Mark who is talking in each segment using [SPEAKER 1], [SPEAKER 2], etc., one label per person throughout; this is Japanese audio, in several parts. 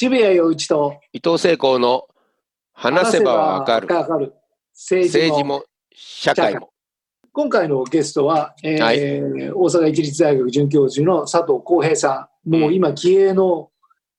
[SPEAKER 1] 渋谷陽一と
[SPEAKER 2] 伊藤聖光の話せばわかる。
[SPEAKER 1] 政治も
[SPEAKER 2] 社会も。
[SPEAKER 1] 今回のゲストは、えー
[SPEAKER 2] はい。
[SPEAKER 1] 大阪市立大学准教授の佐藤浩平さん、もう今、気鋭の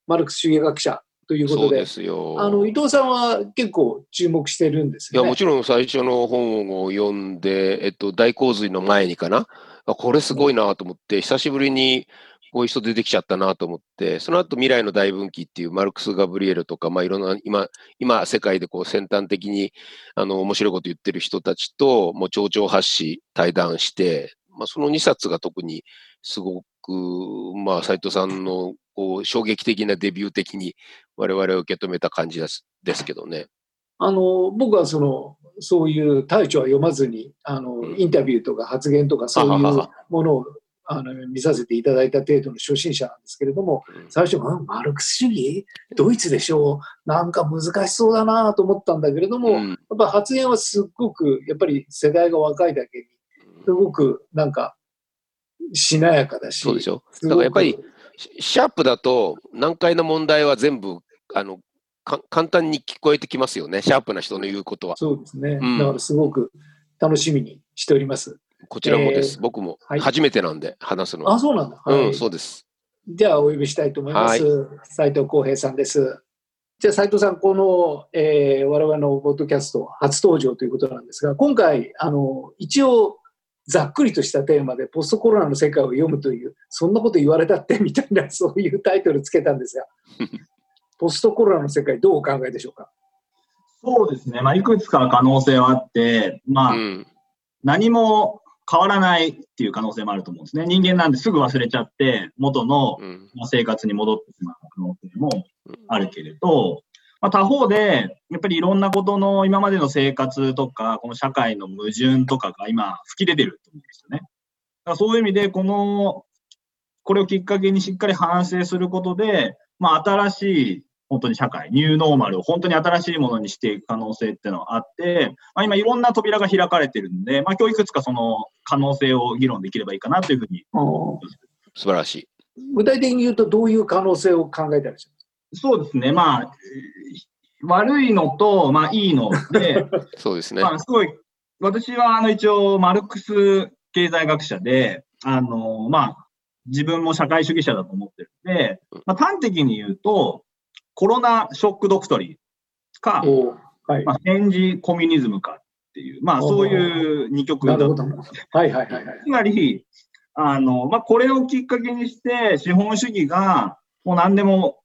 [SPEAKER 1] マルクス主義学者ということで、
[SPEAKER 2] ですよ。
[SPEAKER 1] あの伊藤さんは結構注目してるんですよね。
[SPEAKER 2] いやもちろん最初の本を読んで、えっと、大洪水の前にかな、あこれすごいなと思って、久しぶりにこういう人出てきちゃったなと思って、その後未来の大分岐っていうマルクス・ガブリエルとか、まあ、いろんな今、今世界でこう先端的にあの面白いこと言ってる人たちと、もう丁々発し対談して、まあ、その2冊が特にすごく、まあ、斉藤さんのこう衝撃的なデビュー的に我々を受け止めた感じですですけどね。
[SPEAKER 1] あの僕はそのそういう大著は読まずにあの、
[SPEAKER 2] うん
[SPEAKER 1] インタビューとか発言とかそういうものをあの見させていただいた程度の初心者なんですけれども
[SPEAKER 2] うん。
[SPEAKER 1] 最初、うんマルクス主義？ドイツでしょ？うなんか難しそうだなと思ったんだけれども、や
[SPEAKER 2] うん。
[SPEAKER 1] っぱ発言はすっごくやっぱり世代が若いだけにすごくなんかしなやかだし
[SPEAKER 2] そうでしょ？だからやっぱりシシャープだと難解な問題は全部あのか簡単に聞こえてきますよね、シャープな人の言うことは。
[SPEAKER 1] そうですね、
[SPEAKER 2] うん。
[SPEAKER 1] だからすごく楽しみにしております。
[SPEAKER 2] こちらもです。
[SPEAKER 1] えー
[SPEAKER 2] 僕も
[SPEAKER 1] はい
[SPEAKER 2] 初めてなんで話すのは。
[SPEAKER 1] あそうなんだ、はい
[SPEAKER 2] うん、そうです。
[SPEAKER 1] じゃあお呼びしたいと思います。斉藤浩平さんです。じゃあ斉藤さん、この、えー、我々のポッドキャスト初登場ということなんですが、今回、あの、一応、ざっくりとしたテーマでポストコロナの世界を読むという、そんなこと言われたってみたいな、そういうタイトルつけたんですが、ポストコロナの世界どうお考えでしょうか？
[SPEAKER 3] そうですね。まあ、いくつか可能性はあって、まあ、
[SPEAKER 2] うん。
[SPEAKER 3] 何も変わらないっていう可能性もあると思うんですね。人間なんですぐ忘れちゃって、元の生活に戻ってしまう可能性もあるけれど、まあ、他方で、やっぱりいろんなことの今までの生活とか、この社会の矛盾とかが今吹き出てると思うんですよね。だからそういう意味で、この、これをきっかけにしっかり反省することで、まあ、新しい本当に社会、ニューノーマルを本当に新しいものにしていく可能性っていうのはあって、まあ、今いろんな扉が開かれてるんで、まあ、今日いくつかその可能性を議論できればいいかなというふうに。
[SPEAKER 2] 素晴らしい。
[SPEAKER 1] 具体的に言うと、どういう可能性を考えてらっしゃる
[SPEAKER 3] そうですね、まあ、悪いのと、まあ、いいので、
[SPEAKER 2] そうですね。
[SPEAKER 3] まあ、すごい、私はあの一応、マルクス経済学者で、あの、まあ、自分も社会主義者だと思ってるんで、まあ、端的に言うと、コロナショックドクトリンか、
[SPEAKER 1] おはい。
[SPEAKER 3] まあ、戦時コミュニズムかっていう、まあ、そういう二極だと
[SPEAKER 1] なるほど。はいはいはいはい。
[SPEAKER 3] つまり、あの、まあ、これをきっかけにして、資本主義が、もう何でも、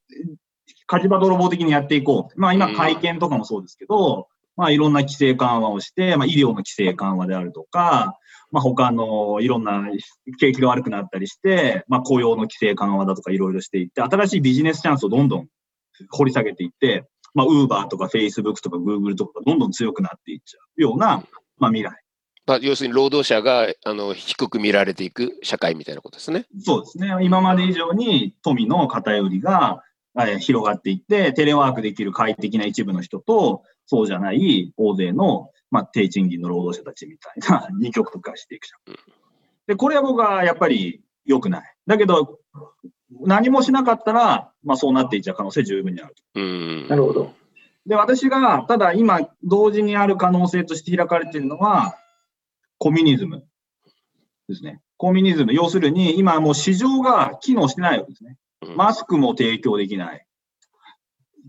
[SPEAKER 3] 火事場泥棒的にやっていこう。まあ、今、
[SPEAKER 2] うん
[SPEAKER 3] 会見とかもそうですけど、まあ、いろんな規制緩和をして、まあ、医療の規制緩和であるとか、まあ、他のいろんな景気が悪くなったりして、まあ、雇用の規制緩和だとかいろいろしていって、新しいビジネスチャンスをどんどん掘り下げていって、まあ、ウーバーとかフェイスブックとかグーグルとかがどんどん強くなっていっちゃうような、まあ、未来。
[SPEAKER 2] まあ、要するに労働者があの低く見られていく社会みたいなことですね。
[SPEAKER 3] そうですね。今まで以上に富の偏りがえー広がっていって、テレワークできる快適な一部の人と、そうじゃない大勢の、まあ、低賃金の労働者たちみたいな 二極化していくじゃん。で、これは僕はやっぱり良くない。だけど、何もしなかったら、まあそうなっていっちゃう可能性十分にある。
[SPEAKER 2] うん
[SPEAKER 1] な。るほど。
[SPEAKER 3] で、私が、ただ今、同時にある可能性として開かれているのは、コミュニズムですね。コミュニズム。要するに、今もう市場が機能してないわけですね。
[SPEAKER 2] うん
[SPEAKER 3] マスクも提供できない。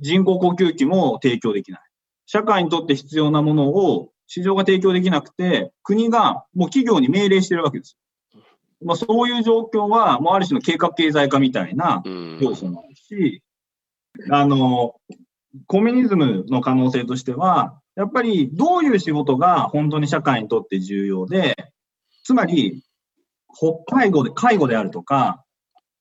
[SPEAKER 3] 人工呼吸器も提供できない。社会にとって必要なものを市場が提供できなくて、国がもう企業に命令してるわけです。まあ、そういう状況は、もうある種の計画経済化みたいな
[SPEAKER 2] うん。
[SPEAKER 3] 要素もあるし、あの、コミュニズムの可能性としては、やっぱりどういう仕事が本当に社会にとって重要で、つまり、ほ介護で、介護であるとか、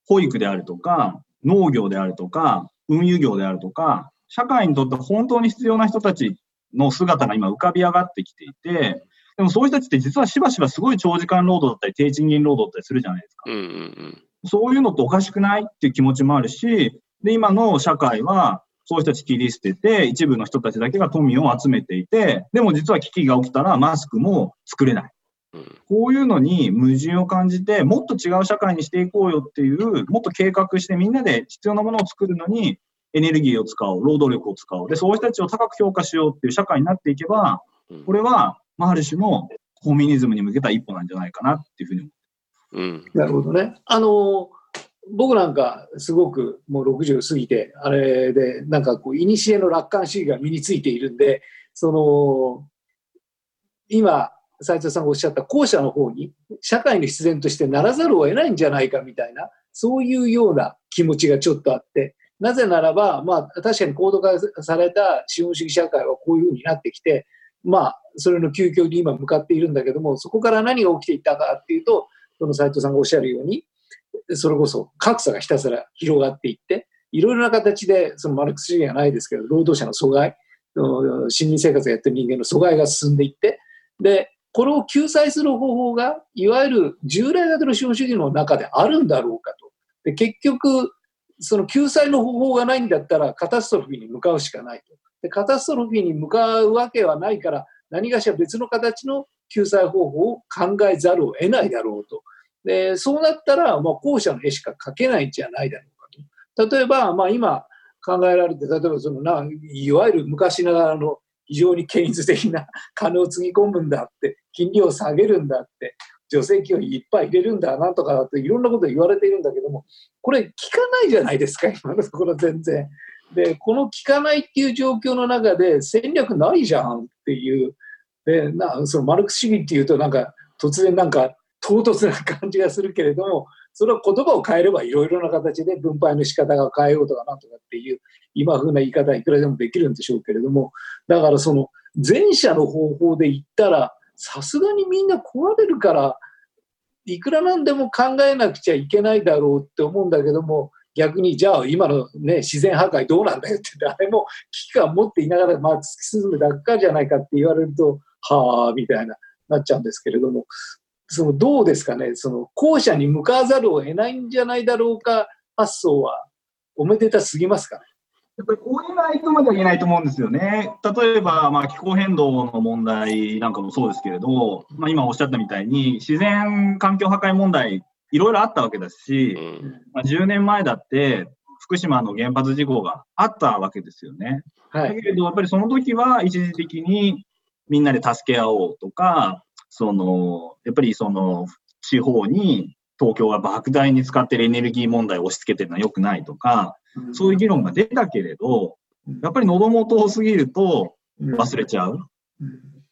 [SPEAKER 3] 保育であるとか、農業であるとか、運輸業であるとか、社会にとって本当に必要な人たちの姿が今浮かび上がってきていて、でもそういう人たちって実はしばしばすごい長時間労働だったり低賃金労働だったりするじゃないですか。
[SPEAKER 2] うんうん
[SPEAKER 3] そういうのっておかしくないっていう気持ちもあるし、で、今の社会は、そういう人たち切り捨てて、一部の人たちだけが富を集めていて、でも実は危機が起きたらマスクも作れない。
[SPEAKER 2] うん
[SPEAKER 3] こういうのに矛盾を感じて、もっと違う社会にしていこうよっていう、もっと計画してみんなで必要なものを作るのに、エネルギーを使おう、労働力を使おう。で、そういう人たちを高く評価しようっていう社会になっていけば、これは、まあ、ある種のコミュニズムに向けた一歩なんじゃないかなっていうふうに思
[SPEAKER 1] うん、なるほどね。あの、僕なんかすごくもう60過ぎて、あれで、なんかこう、いにしえの楽観主義が身についているんで、その、今、斉藤さんがおっしゃった後者の方に、社会の必然としてならざるを得ないんじゃないかみたいな、そういうような気持ちがちょっとあって、なぜならば、まあ、確かに高度化された資本主義社会はこういうふうになってきて、まあ、それの究極に今向かっているんだけども、そこから何が起きていったかっていうと、その斉藤さんがおっしゃるように、それこそ格差がひたすら広がっていって、いろいろな形で、そのマルクス主義がないですけど、労働者の阻害、市民生活をやってる人間の阻害が進んでいって、で、これを救済する方法が、いわゆる従来型の資本主義の中であるんだろうかと。で結局、その救済の方法がないんだったらカタストロフィーに向かうしかないと。でカタストロフィーに向かうわけはないから何かしら別の形の救済方法を考えざるを得ないだろうと。でそうなったら、まあ、後者の絵しか描けないんじゃないだろうかと。例えば、まあ、今考えられて、例えばそのないわゆる昔ながらの非常に権威的な金をつぎ込むんだって、金利を下げるんだって、助成金をいっぱい入れるんだ、なんとかだっていろんなこと言われているんだけども、これ聞かないじゃないですか、今のところ全然。で、この聞かないっていう状況の中で戦略ないじゃんっていう、でなそのマルクス主義っていうとなんか突然なんか唐突な感じがするけれども、それは言葉を変えればいろいろな形で分配の仕方が変えようとかなんとかっていう今風な言い方はいくらでもできるんでしょうけれども、だからその前者の方法で言ったら、さすがにみんな壊れるから、いくらなんでも考えなくちゃいけないだろうって思うんだけども、逆にじゃあ今の、ね、自然破壊どうなんだよって誰も危機感持っていながら、まあ、突き進むだけかじゃないかって言われると、はあ、みたいな、なっちゃうんですけれども、そのどうですかね、その後者に向かわざるを得ないんじゃないだろうか発想はおめでたすぎますかね？
[SPEAKER 3] やっぱりこういうないとまでは言えないと思うんですよね。例えば、まあ、気候変動の問題なんかもそうですけれど、まあ、今おっしゃったみたいに、自然環境破壊問題、いろいろあったわけですし、まあ、10年前だって、福島の原発事故があったわけですよね。はい、だけれど、やっぱりその時は一時的にみんなで助け合おうとか、その、やっぱりその地方に東京が莫大に使ってるエネルギー問題を押し付けてるのは良くないとか、そういう議論が出たけれど、やっぱり喉元を過ぎると忘れちゃう。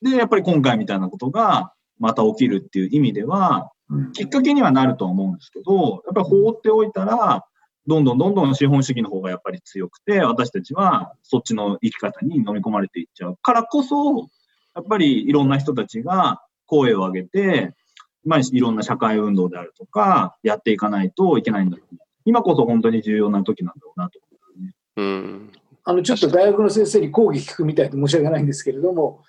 [SPEAKER 3] で、やっぱり今回みたいなことがまた起きるっていう意味では、きっかけにはなると思うんですけど、やっぱり放っておいたら、どんどんどんどん資本主義の方がやっぱり強くて、私たちはそっちの生き方に飲み込まれていっちゃうからこそ、やっぱりいろんな人たちが声を上げて、まあ、いろんな社会運動であるとか、やっていかないといけないんだと思う。今こそ本当に重要な時なんだろうなと思う、ね。うん
[SPEAKER 1] あのちょっと大学の先生に講義聞くみたいで申し訳ないんですけれども、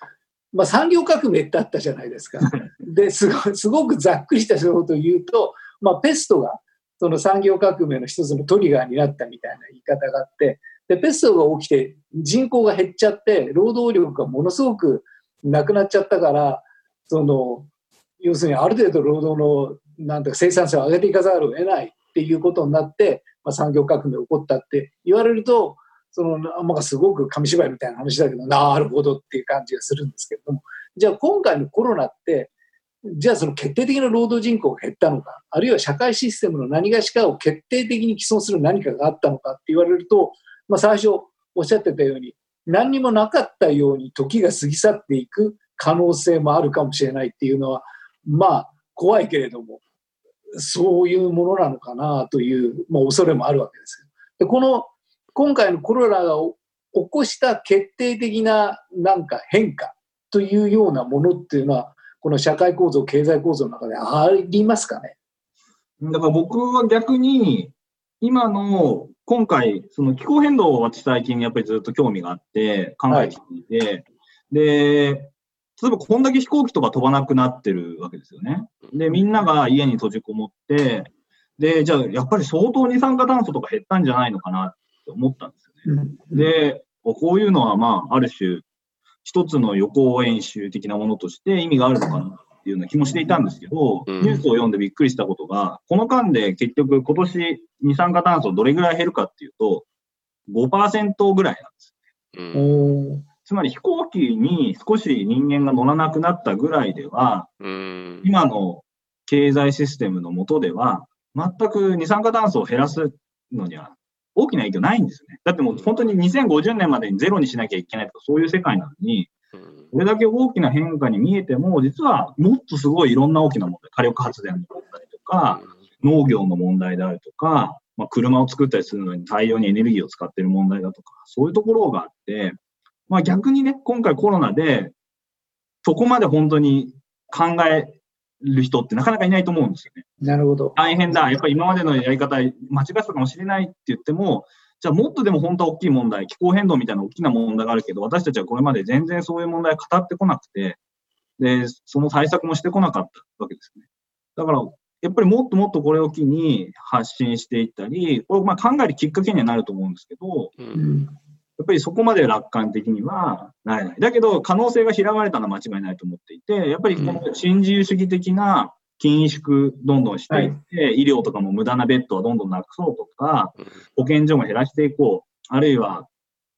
[SPEAKER 1] まあ、産業革命ってあったじゃないですか。ですごすごくざっくりしたことを言うと、まあ、ペストがその産業革命の一つのトリガーになったみたいな言い方があってでペストが起きて人口が減っちゃって労働力がものすごくなくなっちゃったからその要するにある程度労働のなんて生産性を上げていかざるを得ないっていうことになって、まあ、産業革命起こったって言われると、その、まあ、すごく紙芝居みたいな話だけど、なるほどっていう感じがするんですけれども、じゃあ今回のコロナって、じゃあその決定的な労働人口が減ったのか、あるいは社会システムの何がしかを決定的に既存する何かがあったのかって言われると、まあ、最初おっしゃってたように、何にもなかったように時が過ぎ去っていく可能性もあるかもしれないっていうのは、まあ怖いけれども、そういうものなのかなという、まあ、恐れもあるわけですでこの今回のコロナが起こした決定的ななんか変化というようなものっていうのはこの社会構造経済構造の中でありますかね？
[SPEAKER 3] だから僕は逆に今の今回その気候変動を私最近やっぱりずっと興味があって考えていて、はい、で例えばこんだけ飛行機とか飛ばなくなってるわけですよね。で、みんなが家に閉じこもって、で、じゃあやっぱり相当二酸化炭素とか減ったんじゃないのかなって思ったんですよね。で、こういうのはまあ、ある種、一つの予行演習的なものとして意味があるのかなっていうような気もしていたんですけど、ニュースを読んでびっくりしたことが、この間で結局今年二酸化炭素どれぐらい減るかっていうと、5%ぐらいなんです。
[SPEAKER 1] うん、
[SPEAKER 3] つまり飛行機に少し人間が乗らなくなったぐらいでは、今の経済システムの下では、全く二酸化炭素を減らすのには大きな影響ないんですね。だってもう本当に2050年までにゼロにしなきゃいけないとかそういう世界なのに、これだけ大きな変化に見えても、実はもっとすごいいろんな大きな問題、火力発電の問題とか、農業の問題であるとか、まあ、車を作ったりするのに大量にエネルギーを使っている問題だとか、そういうところがあって、まあ、逆にね、今回コロナで、そこまで本当に考える人ってなかなかいないと思うんですよね。
[SPEAKER 1] なるほど。
[SPEAKER 3] 大変だ。やっぱり今までのやり方、間違ってたかもしれないって言っても、じゃあもっとでも本当は大きい問題、気候変動みたいな大きな問題があるけど、私たちはこれまで全然そういう問題語ってこなくて、で、その対策もしてこなかったわけですね。だから、やっぱりもっともっとこれを機に発信していったり、これまあ考えるきっかけにはなると思うんですけど、うん、やっぱりそこまで楽観的にはなれない。だけど、可能性が開かれたのは間違いないと思っていて、やっぱりこの新自由主義的な緊縮どんどんしていって、はい、医療とかも無駄なベッドはどんどんなくそうとか、保健所も減らしていこう。あるいは、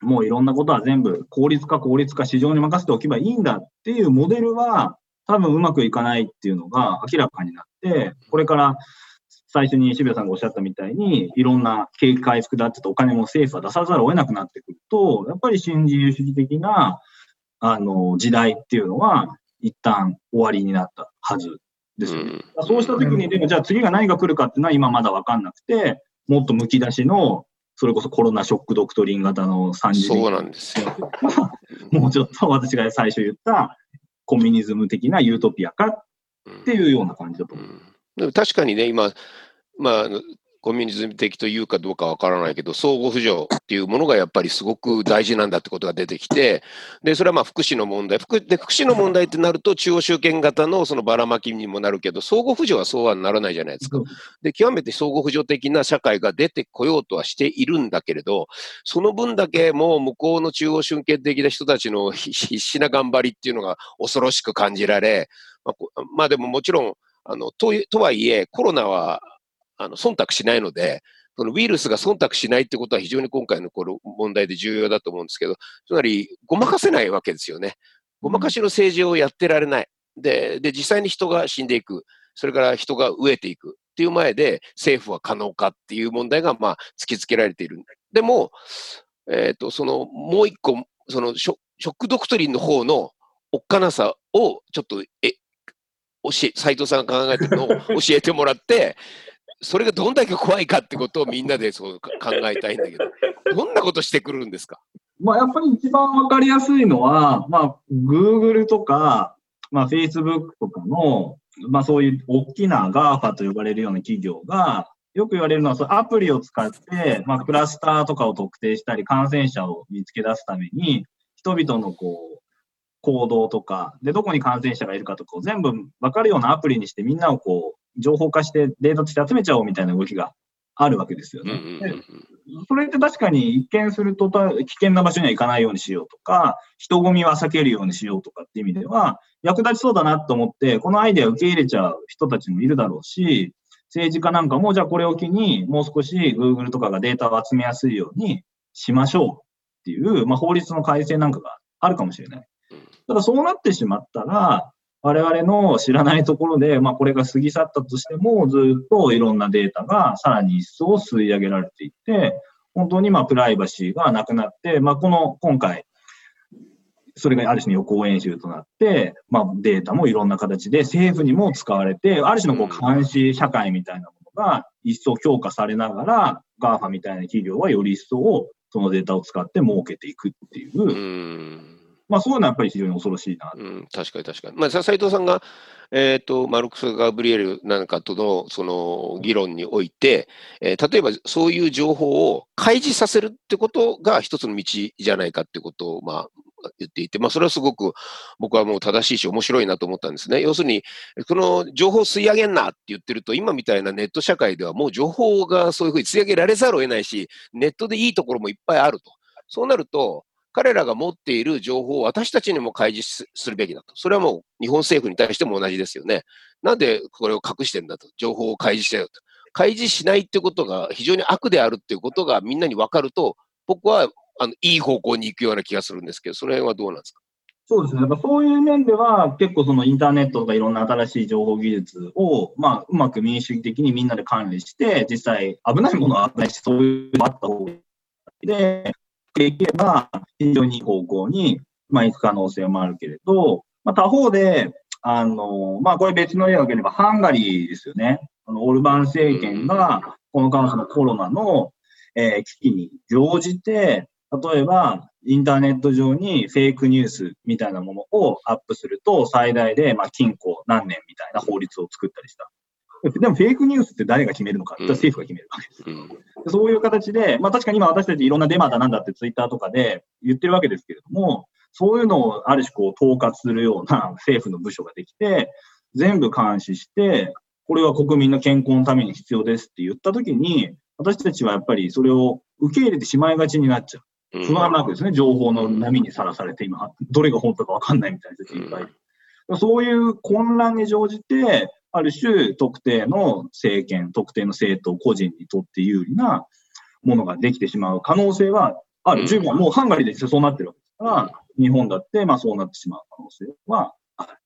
[SPEAKER 3] もういろんなことは全部効率化、効率化、市場に任せておけばいいんだっていうモデルは、多分うまくいかないっていうのが明らかになって、これから最初に渋谷さんがおっしゃったみたいに、いろんな景気回復だってとお金も政府は出さざるを得なくなってくると、やっぱり新自由主義的な、あの、時代っていうのは、一旦終わりになったはずですよね。うん、そうしたときに、でもじゃあ次が何が来るかっていうのは今まだわかんなくて、もっとむき出しの、それこそコロナショックドクトリン型の3次
[SPEAKER 2] そうなんですよ。
[SPEAKER 3] もうちょっと私が最初言ったコミュニズム的なユートピアかっていうような感じだと思う。
[SPEAKER 2] うん、確かにね、今、まあ、コミュニズム的というかどうかわからないけど、相互扶助っていうものがやっぱりすごく大事なんだってことが出てきて、で、それはまあ福祉の問題。福で福祉の問題ってなると、中央集権型のそのばらまきにもなるけど、相互扶助はそうはならないじゃないですか。で、極めて相互扶助的な社会が出てこようとはしているんだけれど、その分だけもう向こうの中央集権的な人たちの必死な頑張りっていうのが恐ろしく感じられ、まあ、まあでももちろん、あの、と、とはいえ、コロナはあの、忖度しないので、そのウイルスが忖度しないってことは非常に今回のこの問題で重要だと思うんですけど、つまり、ごまかせないわけですよね。ごまかしの政治をやってられない。で、で、実際に人が死んでいく。それから人が飢えていくっていう前で政府は可能かっていう問題が、まあ、突きつけられている。でも、えっ、ー、と、その、もう一個、そのショ、ショックドクトリンの方のおっかなさを、ちょっと、え、教え、斎藤さんが考えてるのを教えてもらって、それがどんだけ怖いかってことをみんなでそう考えたいんだけど、どんなことしてくるんですか？
[SPEAKER 3] まあ、やっぱり一番わかりやすいのは、まあ、Google とか、まあ、Facebook とかの、まあ、そういう大きな GAFA と呼ばれるような企業が、よく言われるのは、そアプリを使って、まあ、クラスターとかを特定したり、感染者を見つけ出すために、人々のこう、行動とか、で、どこに感染者がいるかとかを全部わかるようなアプリにしてみんなをこう、情報化してデータとして集めちゃおうみたいな動きがあるわけですよね。それって確かに一見すると危険な場所には行かないようにしようとか、人混みは避けるようにしようとかっていう意味では、役立ちそうだなと思って、このアイデアを受け入れちゃう人たちもいるだろうし、政治家なんかも、じゃあこれを機に、もう少し Google とかがデータを集めやすいようにしましょうっていう、まあ、法律の改正なんかがあるかもしれない。ただそうなってしまったら、我々の知らないところで、まあ、これが過ぎ去ったとしても、ずっといろんなデータがさらに一層吸い上げられていって、本当にまあプライバシーがなくなって、まあ、この今回、それがある種の予行演習となって、まあ、データもいろんな形で政府にも使われて、ある種のこう監視社会みたいなものが一層強化されながら、GAFA みたいな企業はより一層そのデータを使って儲けていくっていう。まあそういうのはやっぱり非常に恐ろしいな。
[SPEAKER 2] うん、確かに確かに。まあ、斉藤さんが、え、ー、と、マルクス・ガブリエルなんかとの、その、議論において、えー、例えばそういう情報を開示させるってことが一つの道じゃないかってことを、まあ、言っていて、まあ、それはすごく僕はもう正しいし面白いなと思ったんですね。要するに、この情報吸い上げんなって言ってると、今みたいなネット社会ではもう情報がそういうふうに吸い上げられざるを得ないし、ネットでいいところもいっぱいあると。そうなると、彼らが持っている情報を私たちにも開示するべきだと。それはもう日本政府に対しても同じですよね。なんでこれを隠してんだと。情報を開示してよと。開示しないってことが非常に悪であるっていうことがみんなに分かると、僕はあのいい方向に行くような気がするんですけど、その辺はどうなんですか？
[SPEAKER 3] そうですね。やっぱそういう面では、結構そのインターネットとかいろんな新しい情報技術を、まあ、うまく民主的にみんなで管理して、実際危ないものは危ないし、そういうのあった方がいい。で、できれば非常にいい方向に、まあ、行く可能性もあるけれど、まあ、他方で、あの、まあ、これ別の例を挙げれば、ハンガリーですよね。あの、オルバン政権が、この間そのコロナの、えー、危機に乗じて、例えば、インターネット上にフェイクニュースみたいなものをアップすると、最大で、まあ、禁錮何年みたいな法律を作ったりした。でもフェイクニュースって誰が決めるのかって政府が決めるわけです。うん、そういう形で、まあ確かに今私たちいろんなデマだなんだってツイッターとかで言ってるわけですけれども、そういうのをある種こう統括するような 政府の部署ができて、全部監視して、これは国民の健康のために必要ですって言ったときに、私たちはやっぱりそれを受け入れてしまいがちになっちゃう。不安なくですね、情報の波にさらされて、今、どれが本当かわかんないみたいな人いっぱい。そういう混乱に乗じて、ある種特定の政権、特定の政党、個人にとって有利なものができてしまう可能性はある。十分、もうハンガリーで実際そうなってるわけですから、日本だってまあそうなってしまう可能性はある。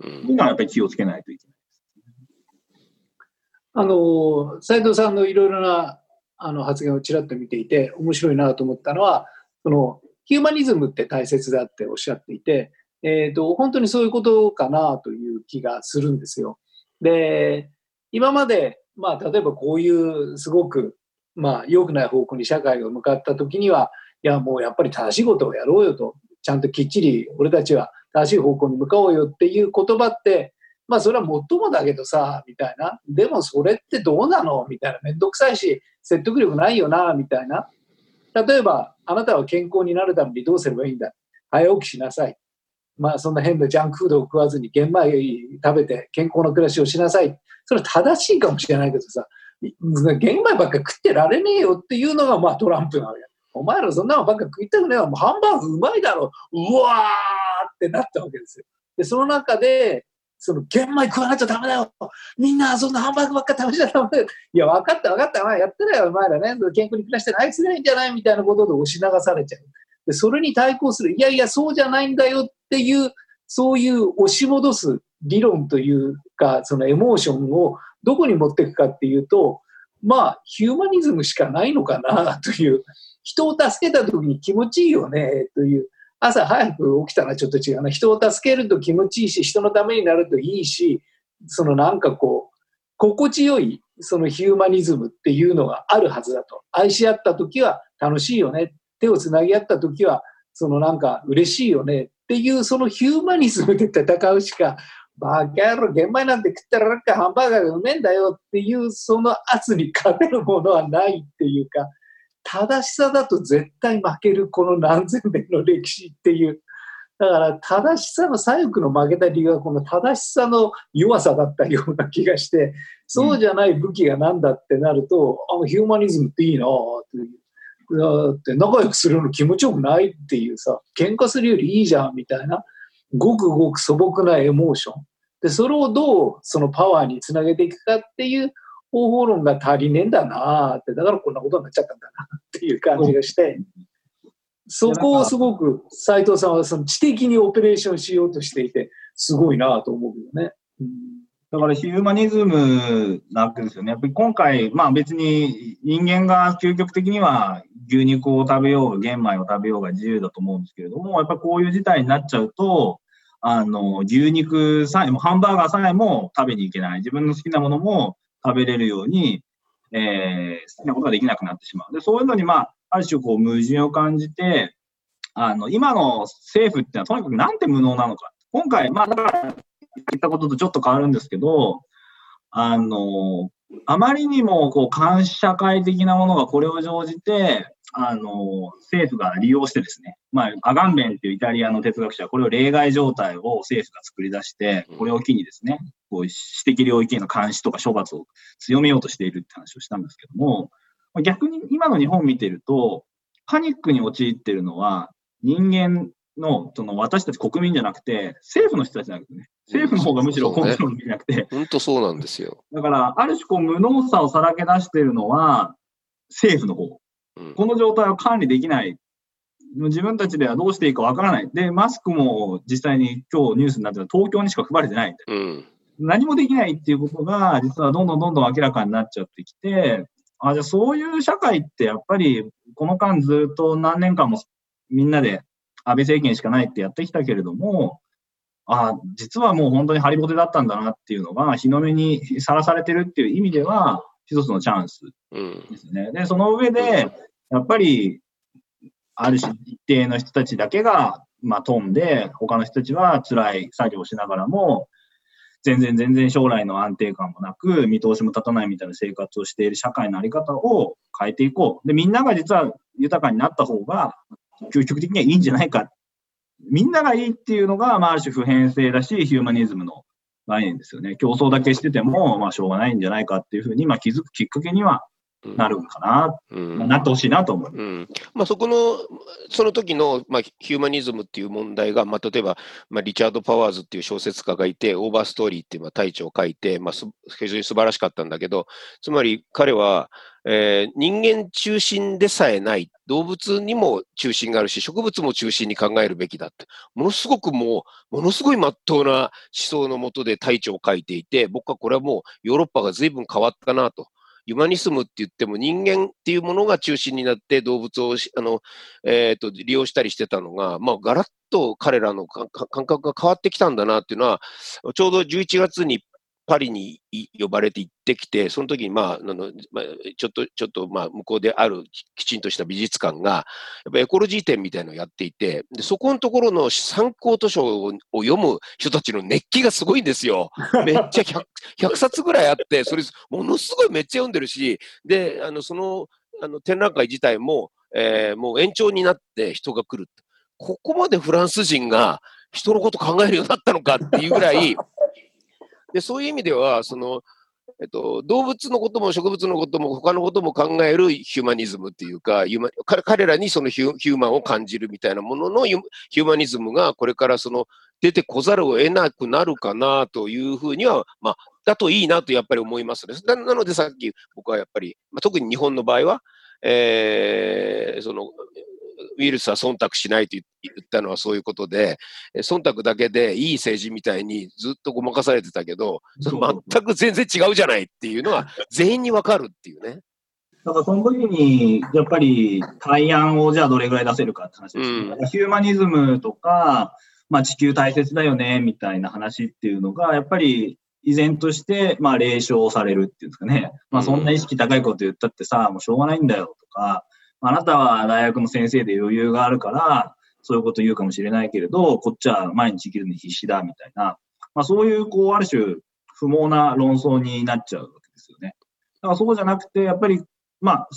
[SPEAKER 3] というのはやっぱり気をつけないといけないです。
[SPEAKER 1] あの、斉藤さんのいろいろなあの発言をちらっと見ていて面白いなと思ったのは、そのヒューマニズムって大切だっておっしゃっていて、えーと、本当にそういうことかなという気がするんですよ。で、今まで、まあ、例えばこういうすごく、まあ、良くない方向に社会が向かった時には、いや、もうやっぱり正しいことをやろうよと、ちゃんときっちり俺たちは正しい方向に向かおうよっていう言葉って、まあそれはもっともだけどさ、みたいな。でもそれってどうなの？みたいな。めんどくさいし、説得力ないよな、みたいな。例えば、あなたは健康になるためにどうすればいいんだ？早起きしなさい。まあそんな変なジャンクフードを食わずに玄米食べて健康な暮らしをしなさい。それは正しいかもしれないけどさ、玄米ばっか食ってられねえよっていうのがまあトランプなわけ。お前らそんなのばっか食いたくねえわ。もうハンバーグうまいだろ。うわーってなったわけですよ。で、その中で、その玄米食わなきゃダメだよ。みんなそんなハンバーグばっか食べちゃダメだよ。いや、分かった分かった。まあ、やってないよ、お前らね。健康に暮らしてないすりゃいいんじゃない？みたいなことで押し流されちゃう。で、それに対抗する。いやいや、そうじゃないんだよっていう、そういう押し戻す理論というか、そのエモーションをどこに持っていくかっていうと、まあ、ヒューマニズムしかないのかなという。人を助けた時に気持ちいいよねという。朝早く起きたらちょっと違うな。人を助けると気持ちいいし、人のためになるといいし、そのなんかこう、心地よいそのヒューマニズムっていうのがあるはずだと。愛し合った時は楽しいよね。手をつなぎ合った時は、そのなんか嬉しいよねっていうそのヒューマニズムで戦うしか、バカ野郎、玄米なんて食ったらなんかハンバーガーがうめえんだよっていうその圧に勝てるものはないっていうか、正しさだと絶対負けるこの何千年の歴史っていう。だから正しさの左翼の負けた理由はこの正しさの弱さだったような気がして、そうじゃない武器が何だってなると、あのヒューマニズムっていいなっていう。だって仲良くするの気持ちよくないっていうさ、喧嘩するよりいいじゃんみたいな、ごくごく素朴なエモーション。で、それをどうそのパワーにつなげていくかっていう方法論が足りねえんだなって、だからこんなことになっちゃったんだなっていう感じがして、そこをすごく斎藤さんはその知的にオペレーションしようとしていて、すごいなと思うよね。うん
[SPEAKER 3] だからヒューマニズムなわけですよね。やっぱり今回、まあ別に人間が究極的には牛肉を食べようが玄米を食べようが自由だと思うんですけれども、やっぱこういう事態になっちゃうと、あの、牛肉さえも、ハンバーガーさえも食べに行けない。自分の好きなものも食べれるように、えー、好きなことができなくなってしまう。で、そういうのに、まあ、ある種こう矛盾を感じて、あの、今の政府ってのはとにかくなんて無能なのか。今回、まあ、だから、言ったこととちょっと変わるんですけど、あの、あまりにも、こう、監視社会的なものがこれを乗じて、あの、政府が利用してですね、まあ、アガンベンっていうイタリアの哲学者はこれを例外状態を政府が作り出して、これを機にですね、こう、私的領域への監視とか処罰を強めようとしているって話をしたんですけども、逆に今の日本を見てると、パニックに陥ってるのは人間の、その私たち国民じゃなくて、政府の人たちなくてね、政府の方がむしろコントロールできなくて。
[SPEAKER 2] 本当そうなんですよ。
[SPEAKER 3] だから、ある種こう無能さをさらけ出しているのは政府の方。この状態を管理できない。自分たちではどうしていいかわからない。で、マスクも実際に今日ニュースになってるのは東京にしか配られてない。うん、何もできないっていうことが、実はどんどんどんどん明らかになっちゃってきて、あ、じゃあそういう社会ってやっぱり、この間ずっと何年間もみんなで安倍政権しかないってやってきたけれども、あ実はもう本当にハリボテだったんだなっていうのが、日の目にさらされてるっていう意味では、一つのチャンスですね。うん、で、その上で、やっぱり、ある種一定の人たちだけが、まあ、飛んで、他の人たちは辛い作業をしながらも、全然全然将来の安定感もなく、見通しも立たないみたいな生活をしている社会のあり方を変えていこう。で、みんなが実は豊かになった方が、究極的にはいいんじゃないか。みんながいいっていうのが、まあ、ある種普遍性だし、ヒューマニズムの概念ですよね。競争だけしてても、まあ、しょうがないんじゃないかっていうふうに、まあ、気づくきっかけにはなるかな、うん、なってほしいなと思う。うん、
[SPEAKER 2] まあ、そこの、その時の、まあ、ヒューマニズムっていう問題が、まあ、例えば、まあ、リチャード・パワーズっていう小説家がいて、オーバーストーリーっていう大著を書いて、まあ、非常に素晴らしかったんだけど、つまり彼は、えー、人間中心でさえない、動物にも中心があるし、植物も中心に考えるべきだって、ものすごくもう、ものすごい真っ当な思想のもとで大著を書いていて、僕はこれはもうヨーロッパが随分変わったなと。ユマニスムって言っても人間っていうものが中心になって動物をあの、えーと、利用したりしてたのが、まあ、ガラッと彼らの感覚が変わってきたんだなっていうのは、ちょうど11月にパリに呼ばれて行ってきて、その時に、まあ、あのまあ、ちょっと、ちょっと、まあ、向こうであるきちんとした美術館が、やっぱエコロジー展みたいなのをやっていて、でそこのところの参考図書を読む人たちの熱気がすごいんですよ。めっちゃ 100, 100冊ぐらいあって、それ、ものすごいめっちゃ読んでるし、で、あの、その、あの展覧会自体も、えー、もう延長になって人が来る。ここまでフランス人が人のこと考えるようになったのかっていうぐらい、で、そういう意味では、その、えっと、動物のことも植物のことも他のことも考えるヒューマニズムっていうか、彼らにそのヒューマンを感じるみたいなもののヒューマニズムがこれからその出てこざるを得なくなるかなというふうには、まあ、だといいなとやっぱり思いますね。なのでさっき僕はやっぱり、まあ、特に日本の場合は、えー、そのウイルスは忖度しないと言ったのはそういうことで、忖度だけでいい政治みたいにずっとごまかされてたけど、その全く全然違うじゃないっていうのは全員にわかるっていうね。
[SPEAKER 3] だからその時に、やっぱり対案をじゃあどれぐらい出せるかって話ですね。うん、ヒューマニズムとか、まあ地球大切だよね、みたいな話っていうのが、やっぱり依然として、まあ、霊障されるっていうんですかね。まあ、そんな意識高いこと言ったってさ、もうしょうがないんだよとか、あなたは大学の先生で余裕があるから、そういうこと言うかもしれないけれど、こっちは毎日生きるのに必死だ、みたいな。まあ、そういう、こう、ある種、不毛な論争になっちゃうわけですよね。だからそうじゃなくて、やっぱり、まあ、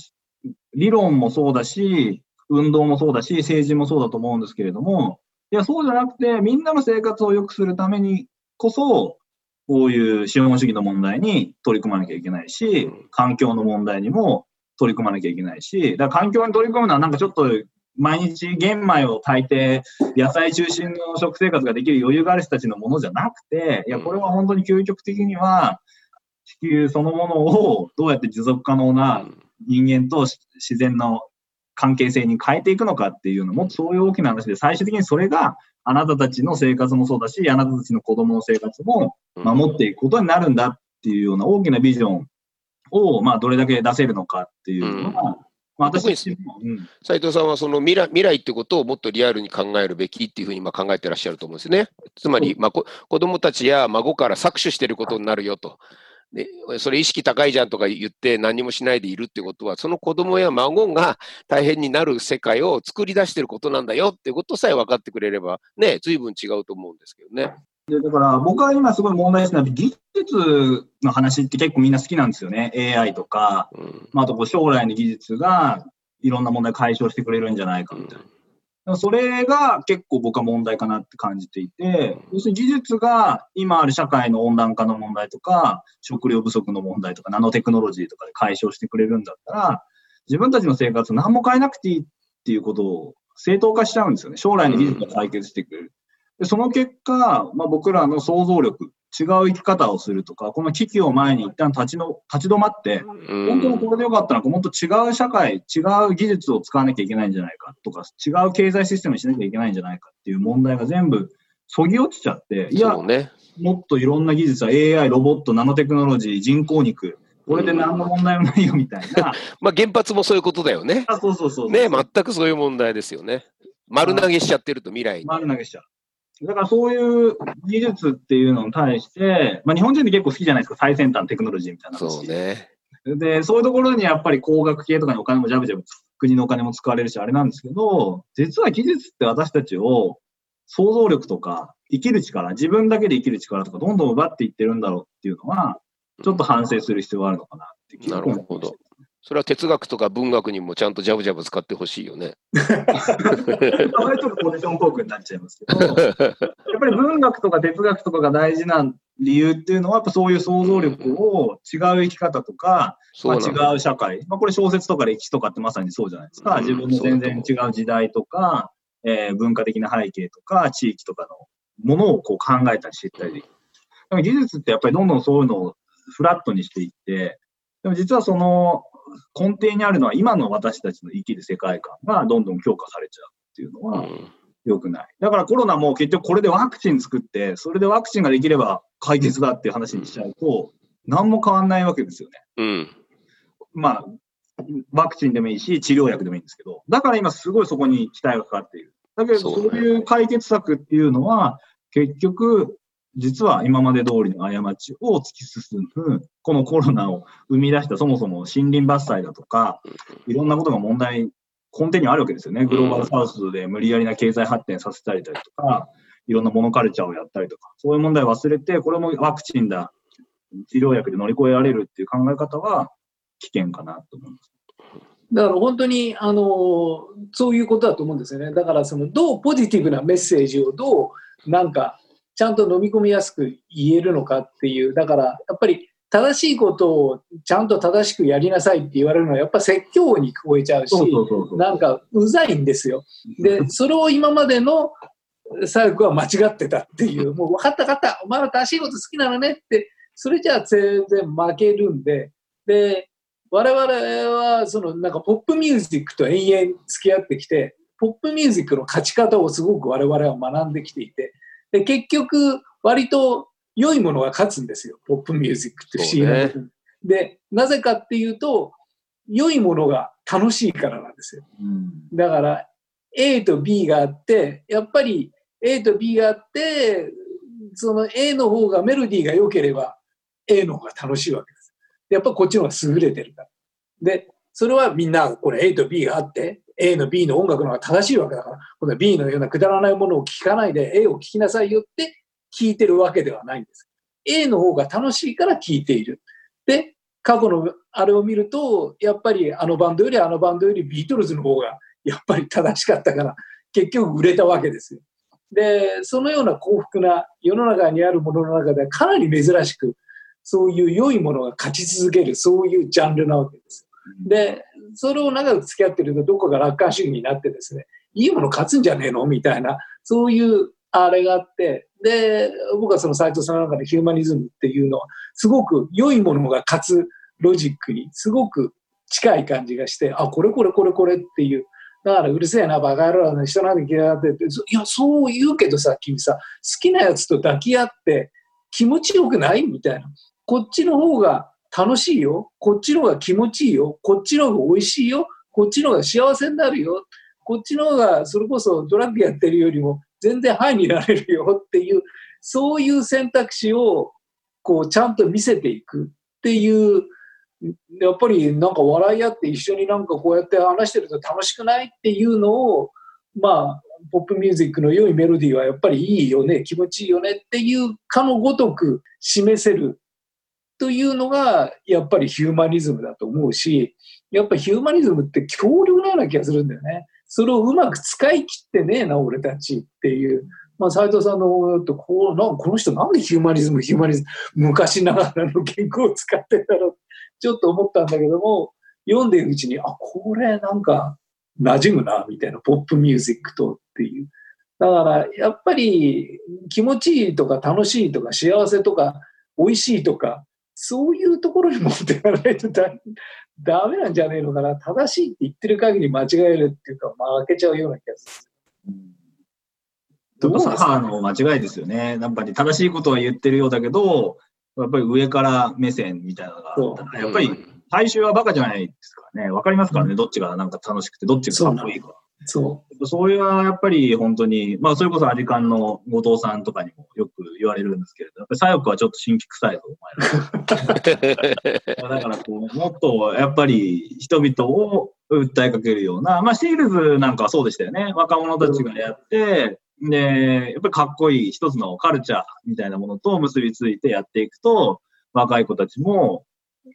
[SPEAKER 3] 理論もそうだし、運動もそうだし、政治もそうだと思うんですけれども、いや、そうじゃなくて、みんなの生活を良くするためにこそ、こういう資本主義の問題に取り組まなきゃいけないし、環境の問題にも取り組まなきゃいけないし、だから環境に取り組むのはなんかちょっと毎日玄米を炊いて野菜中心の食生活ができる余裕がある人たちのものじゃなくて、いや、これは本当に究極的には地球そのものをどうやって持続可能な人間と自然の関係性に変えていくのかっていうのもそういう大きな話で最終的にそれがあなたたちの生活もそうだし、あなたたちの子供の生活も守っていくことになるんだっていうような大きなビジョンを、まあ、どれだけ出せるのかっていうのは、まあ、
[SPEAKER 2] 私自身も、斉藤さんはその未来未来ってことをもっとリアルに考えるべきっていうふうにまあ考えてらっしゃると思うんですね。つまり、まあ、子供たちや孫から搾取していることになるよと。でそれ意識高いじゃんとか言って何もしないでいるってことは、その子供や孫が大変になる世界を作り出していることなんだよってことさえ分かってくれれば、ね、随分違うと思うんですけどね。
[SPEAKER 3] でだから僕は今すごい問題ですのは、技術の話って結構みんな好きなんですよね。AI とか、うん、まあ、あとこう将来の技術がいろんな問題解消してくれるんじゃないかみたいな。うん、それが結構僕は問題かなって感じていて、要するに技術が今ある社会の温暖化の問題とか、食料不足の問題とか、ナノテクノロジーとかで解消してくれるんだったら、自分たちの生活何も変えなくていいっていうことを正当化しちゃうんですよね。将来の技術が解決してくれる。でその結果、まあ、僕らの想像力、違う生き方をするとか、この危機を前に一旦立ちの立ち止まって、本当にこれでよかったのか、もっと違う社会、違う技術を使わなきゃいけないんじゃないかとか、違う経済システムにしなきゃいけないんじゃないかっていう問題が全部そぎ落ちちゃって、いや、ね、もっといろんな技術は AI、ロボット、ナノテクノロジー、人工肉、これで何の問題もないよみたいな。
[SPEAKER 2] まあ原発もそういうことだよね。
[SPEAKER 3] あそうそうそう
[SPEAKER 2] ね全くそういう問題ですよね。丸投げしちゃってると未来に。
[SPEAKER 3] 丸投げしちゃう。だからそういう技術っていうのに対して、まあ、日本人って結構好きじゃないですか、最先端テクノロジーみたいな
[SPEAKER 2] そうね。
[SPEAKER 3] で、そういうところにやっぱり工学系とかにお金もジャブジャブ、国のお金も使われるし、あれなんですけど、実は技術って私たちを想像力とか生きる力、自分だけで生きる力とかどんどん奪っていってるんだろうっていうのは、ちょっと反省する必要があるのかなって
[SPEAKER 2] なるほど。それは哲学とか文学にもちゃんとジャブジャブ使ってほしいよね。
[SPEAKER 3] あれちょっとポジショントークになっちゃいますけど、やっぱり文学とか哲学とかが大事な理由っていうのは、やっぱそういう想像力を違う生き方とか、まあ、違う社会、まあ、これ小説とか歴史とかってまさにそうじゃないですか。自分の全然違う時代とか、えー、文化的な背景とか、地域とかのものをこう考えたり知ったりできる。技術ってやっぱりどんどんそういうのをフラットにしていって、でも実はその根底にあるのは今の私たちの生きる世界観がどんどん強化されちゃうっていうのは良くない。だからコロナも結局これでワクチン作って、それでワクチンができれば解決だっていう話にしちゃうと、何も変わんないわけですよね。
[SPEAKER 2] うん。
[SPEAKER 3] まあ、ワクチンでもいいし、治療薬でもいいんですけど、だから今すごいそこに期待がかかっている。だけど、そういう解決策っていうのは、結局、実は今まで通りの過ちを突き進む、このコロナを生み出したそもそも森林伐採だとか、いろんなことが問題、根底にあるわけですよね。グローバルサウスで無理やりな経済発展させたりだとか、いろんなモノカルチャーをやったりとか、そういう問題を忘れて、これもワクチンだ、治療薬で乗り越えられるっていう考え方は危険かなと思います。
[SPEAKER 1] だから本当にあのそういうことだと思うんですよね。だからそのどうポジティブなメッセージをどうなんかちゃんと飲み込みやすく言えるのかっていう、だからやっぱり正しいことをちゃんと正しくやりなさいって言われるのはやっぱ説教に聞こえちゃうし、なんかうざいんですよ。で、それを今までの左翼は間違ってたっていう、もう分かった分かった、お前は正しいこと好きなのねって、それじゃあ全然負けるんで、で、我々はそのなんかポップミュージックと延々付き合ってきて、ポップミュージックの勝ち方をすごく我々は学んできていて、で、結局、割と良いものが勝つんですよ。ポップミュージックって不思議なこと、ね、で、なぜかっていうと、良いものが楽しいからなんですよ。うん、だから、A と B があって、やっぱり A と B があって、その A の方がメロディーが良ければ A の方が楽しいわけです。やっぱこっちの方が優れてるから。で、それはみんなこれ A と B があって、A の B の音楽の方が正しいわけだから、この B のようなくだらないものを聴かないで A を聴きなさいよって聞いてるわけではないんです。A の方が楽しいから聴いている。で、過去のあれを見ると、やっぱりあのバンドよりあのバンドよりビートルズの方がやっぱり正しかったから、結局売れたわけですよ。で、そのような幸福な世の中にあるものの中ではかなり珍しく、そういう良いものが勝ち続ける、そういうジャンルなわけです。で、それを長く付き合ってるとどこか楽観主義になってですね、いいもの勝つんじゃねえのみたいな、そういうあれがあって、で、僕はその斎藤さんの中でヒューマニズムっていうのは、すごく良いものが勝つロジックにすごく近い感じがして、あ、これこれこれこれっていう。だからうるせえな、バカ野郎な人なんで嫌がってって、いや、そう言うけどさ、君さ、好きなやつと抱き合って気持ちよくないみたいな。こっちの方が楽しいよ。こっちの方が気持ちいいよ。こっちの方が美味しいよ。こっちの方が幸せになるよ。こっちの方がそれこそドラッグやってるよりも全然ハイになれるよっていう、そういう選択肢をこうちゃんと見せていくっていう、やっぱりなんか笑い合って一緒になんかこうやって話してると楽しくないっていうのを、まあ、ポップミュージックの良いメロディーはやっぱりいいよね、気持ちいいよねっていうかのごとく示せるというのがやっぱりヒューマニズムだと思うし、やっぱヒューマニズムって強力なような気がするんだよね。それをうまく使い切ってねえな、俺たちっていう。まあ、斉藤さんのとこうなこの人なんでヒューマニズム、ヒューマニズム、昔ながらの言語を使ってたろうちょっと思ったんだけども、読んでいるうちに、あ、これなんか馴染むな、みたいな、ポップミュージックとっていう。だからやっぱり気持ちいいとか楽しいとか幸せとか美味しいとかそういうところに持っていかないとだ ダメなんじゃねえのかな正しいって言ってる限り間違えるっていうか、まあ、負けちゃうような気がする。
[SPEAKER 3] どう母の間違いですよね。やっぱり正しいことは言ってるようだけど、やっぱり上から目線みたいなのがあったら、やっぱり最終はバカじゃないですからね。わかりますからね、どっちがなんか楽しくて、どっちがかっこいいか。
[SPEAKER 1] そう
[SPEAKER 3] それはやっぱり本当に、まあ、それこそアジカンの後藤さんとかにもよく言われるんですけれど、やっぱり左翼はちょっと新規臭いぞ、お前ら。だからこう、もっとやっぱり人々を訴えかけるような、まあ、シールズなんかはそうでしたよね。若者たちがやって、で、やっぱりかっこいい一つのカルチャーみたいなものと結びついてやっていくと、若い子たちも、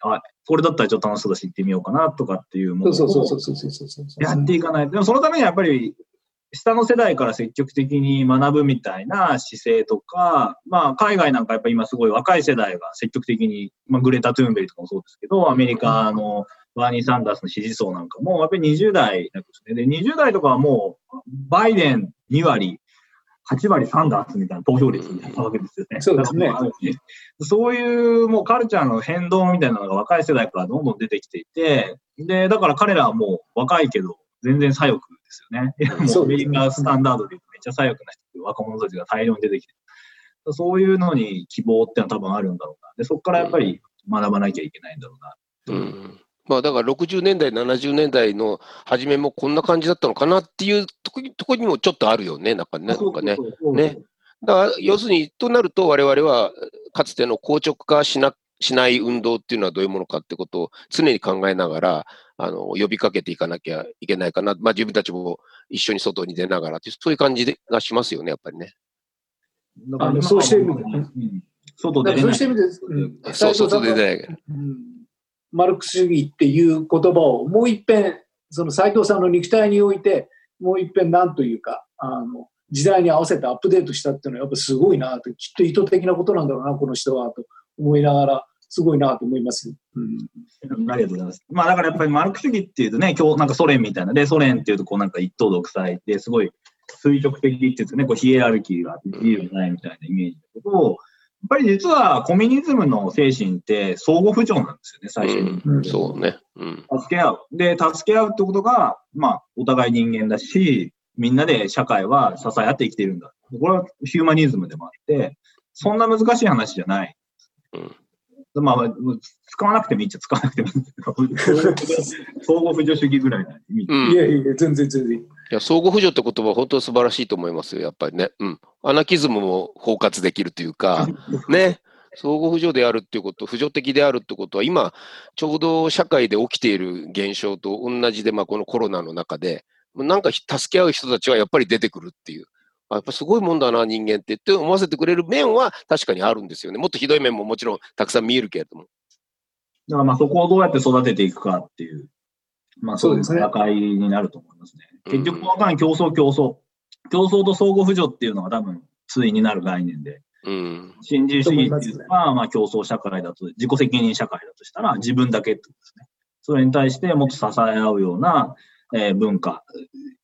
[SPEAKER 3] あ、これだったらちょっと楽しそうだし行ってみようかなとかっていうものをやっていかないと。でもそのためにはやっぱり下の世代から積極的に学ぶみたいな姿勢とか、まあ海外なんかやっぱ今すごい若い世代が積極的に、まあグレタ・トゥーンベリとかもそうですけど、アメリカのバーニー・サンダースの支持層なんかもやっぱり20代なんですね。で、20代とかはもうバイデン2割、8割サンダースみたいな投票率になったわけですよね。
[SPEAKER 1] そうですね。
[SPEAKER 3] そういうもうカルチャーの変動みたいなのが若い世代からどんどん出てきていて、で、だから彼らはもう若いけど、全然左翼ですよね。もうアメリカスタンダードでめっちゃ左翼な人、若者たちが大量に出てきてそういうのに希望ってのは多分あるんだろうな。で、そこからやっぱり学ばなきゃいけないんだろう
[SPEAKER 2] な。うんまあだから60年代、70年代の初めもこんな感じだったのかなっていうところにもちょっとあるよね、なんかね。なんかね。ね。だから要するに、となると我々はかつての硬直化しなしない運動っていうのはどういうものかってことを常に考えながら、あの、呼びかけていかなきゃいけないかな。まあ自分たちも一緒に外に出ながらってそういう感じがしますよね、やっぱりね。
[SPEAKER 1] あのそうしてみる、外でそうしてみる、
[SPEAKER 2] うん、そう、外で出ない。
[SPEAKER 1] うんマルクス主義っていう言葉をもう一遍、その斎藤さんの肉体において、もう一遍なんというか、あの、時代に合わせてアップデートしたっていうのはやっぱすごいなと、きっと意図的なことなんだろうな、この人は、と思いながら、すごいなと思います。
[SPEAKER 3] うん。ありがとうございます。まあだからやっぱりマルク主義っていうとね、今日なんかソ連みたいな、で、ソ連っていうとこうなんか一党独裁ですごい垂直的っていうんですね、こうヒエラルキーが自由ないみたいなイメージだけど、ぱり実はコミュニズムの精神って相互扶助なんですよね、最初に。
[SPEAKER 2] うん、そうね、うん。
[SPEAKER 3] 助け合う。で、助け合うってことが、まあ、お互い人間だし、みんなで社会は支え合って生きているんだ。これはヒューマニズムでもあって、そんな難しい話じゃない。うんまあ、使わなくてもいいっちゃ使わなくてもいいんですけど、相互扶助主義ぐらいな
[SPEAKER 1] 意味。いやいや、全然全然。い
[SPEAKER 2] や、相互扶助って言葉、本当素晴らしいと思いますよ、やっぱりね。うん。アナキズムも包括できるというか、ね。相互扶助であるっていうこと、扶助的であるってことは、今、ちょうど社会で起きている現象と同じで、まあ、このコロナの中で、なんか助け合う人たちはやっぱり出てくるっていう。やっぱすごいもんだな、人間ってって思わせてくれる面は確かにあるんですよね。もっとひどい面ももちろんたくさん見えるけれども。
[SPEAKER 3] だからまあそこをどうやって育てていくかっていう、まあそうですね。戦いになると思いますね。結局、わかんない競争競争。競争と相互扶助っていうのが多分、対になる概念で。うん、新自由主義っていうのは、まあ競争社会だと、自己責任社会だとしたら自分だけってことですね。それに対してもっと支え合うような、えー、文化、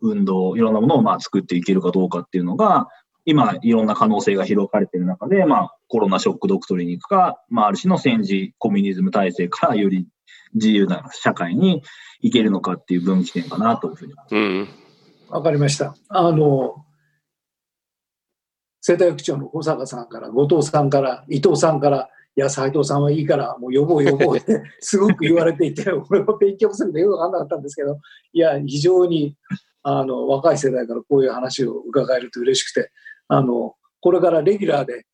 [SPEAKER 3] 運動、いろんなものをまあ作っていけるかどうかっていうのが、今、いろんな可能性が広がれている中で、まあ、コロナショックドクトリンに行くか、まあ、ある種の戦時コミュニズム体制からより自由な社会に行けるのかっていう分岐点かなというふうに思います。うん。
[SPEAKER 1] わかりました。あの、世田谷区長の小坂さんから、後藤さんから、伊藤さんから、いや、斎藤さんはいいから、もう呼ぼう呼ぼうってすごく言われていて、俺は勉強するのよくわかんなかったんですけど、いや、非常にあの若い世代からこういう話を伺えると嬉しくて、あのこれからレギュラーで。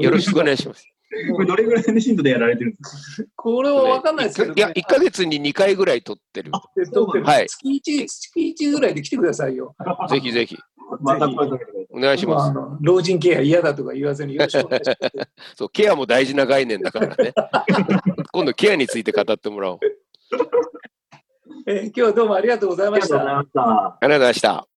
[SPEAKER 2] よろしくお願いします。
[SPEAKER 3] これどれぐらいの頻度でやられてるんですか？
[SPEAKER 1] これは分かんないですけど、
[SPEAKER 2] ね、いや、1か月に2回ぐらい撮ってる。
[SPEAKER 1] はい。月1、月1ぐらいで来てくださいよ。
[SPEAKER 2] ぜひぜひ。また声かけてお願いします。
[SPEAKER 1] 老人ケア嫌だとか言わずによろしくお願いします。
[SPEAKER 2] そう、ケアも大事な概念だからね。今度ケアについて語ってもらおう。
[SPEAKER 1] えー、今日はどうもありがとうございました。ありがとうございました。
[SPEAKER 2] ありがとうございました。